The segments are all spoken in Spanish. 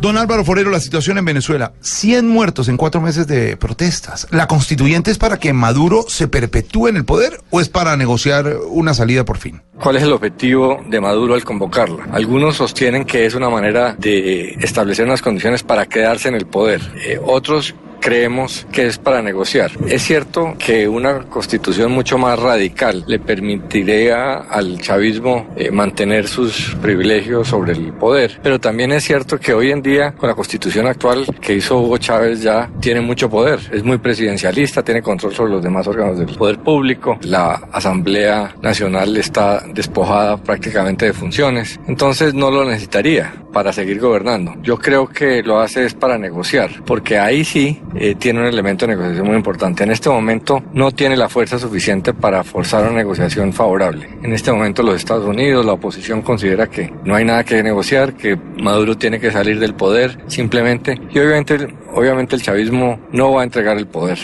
Don Álvaro Forero, la situación en Venezuela. 100 muertos en cuatro meses de protestas. ¿La constituyente es para que Maduro se perpetúe en el poder o es para negociar una salida por fin? ¿Cuál es el objetivo de Maduro al convocarla? Algunos sostienen que es una manera de establecer unas condiciones para quedarse en el poder. Eh, otros creemos que es para negociar. Es cierto que una constitución mucho más radical le permitiría al chavismo eh, mantener sus privilegios sobre el poder, pero también es cierto que hoy en día con la constitución actual que hizo Hugo Chávez ya tiene mucho poder, es muy presidencialista, tiene control sobre los demás órganos del poder público, la Asamblea Nacional está despojada prácticamente de funciones, entonces no lo necesitaría para seguir gobernando. Yo creo que lo hace es para negociar, porque ahí sí eh, tiene un elemento de negociación muy importante. En este momento no tiene la fuerza suficiente para forzar una negociación favorable. En este momento los Estados Unidos, la oposición considera que no hay nada que negociar, que Maduro tiene que salir del poder simplemente. Y obviamente, obviamente el chavismo no va a entregar el poder.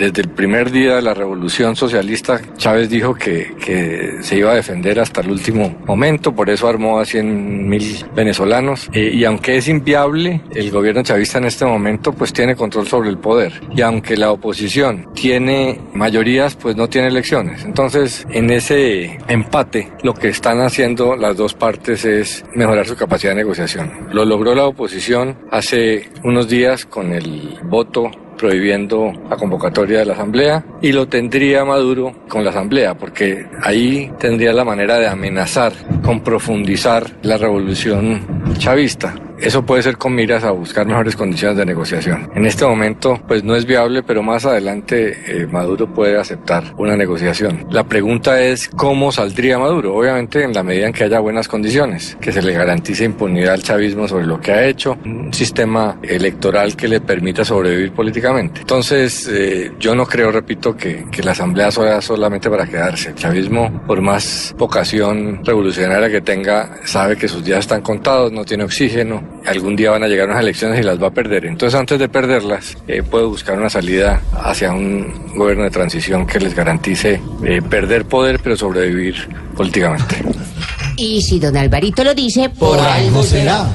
Desde el primer día de la revolución socialista, Chávez dijo que, que se iba a defender hasta el último momento, por eso armó a 100 mil venezolanos. Eh, y aunque es inviable, el gobierno chavista en este momento pues tiene control sobre el poder. Y aunque la oposición tiene mayorías, pues no tiene elecciones. Entonces, en ese empate, lo que están haciendo las dos partes es mejorar su capacidad de negociación. Lo logró la oposición hace unos días con el voto prohibiendo la convocatoria de la Asamblea y lo tendría Maduro con la Asamblea, porque ahí tendría la manera de amenazar con profundizar la revolución chavista. Eso puede ser con miras a buscar mejores condiciones de negociación. En este momento, pues no es viable, pero más adelante eh, Maduro puede aceptar una negociación. La pregunta es cómo saldría Maduro. Obviamente, en la medida en que haya buenas condiciones, que se le garantice impunidad al chavismo sobre lo que ha hecho, un sistema electoral que le permita sobrevivir políticamente. Entonces, eh, yo no creo, repito, que, que la asamblea sea solamente para quedarse. El chavismo, por más vocación revolucionaria que tenga, sabe que sus días están contados, no tiene oxígeno algún día van a llegar unas elecciones y las va a perder. Entonces, antes de perderlas, eh, puede buscar una salida hacia un gobierno de transición que les garantice eh, perder poder, pero sobrevivir políticamente. Y si don Alvarito lo dice, Por algo será.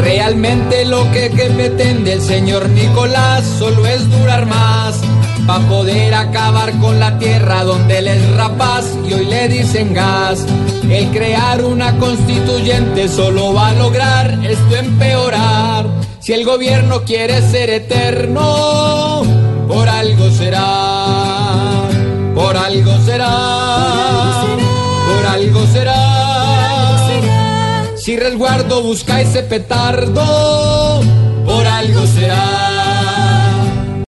Realmente lo que, que pretende el señor Nicolás solo es durar más. Pa' poder acabar con la tierra donde él es rapaz y hoy le dicen gas. El crear una constituyente solo va a lograr esto empeorar. Si el gobierno quiere ser eterno, por algo será. Por algo será. Por algo será. Si resguardo busca ese petardo, por algo será.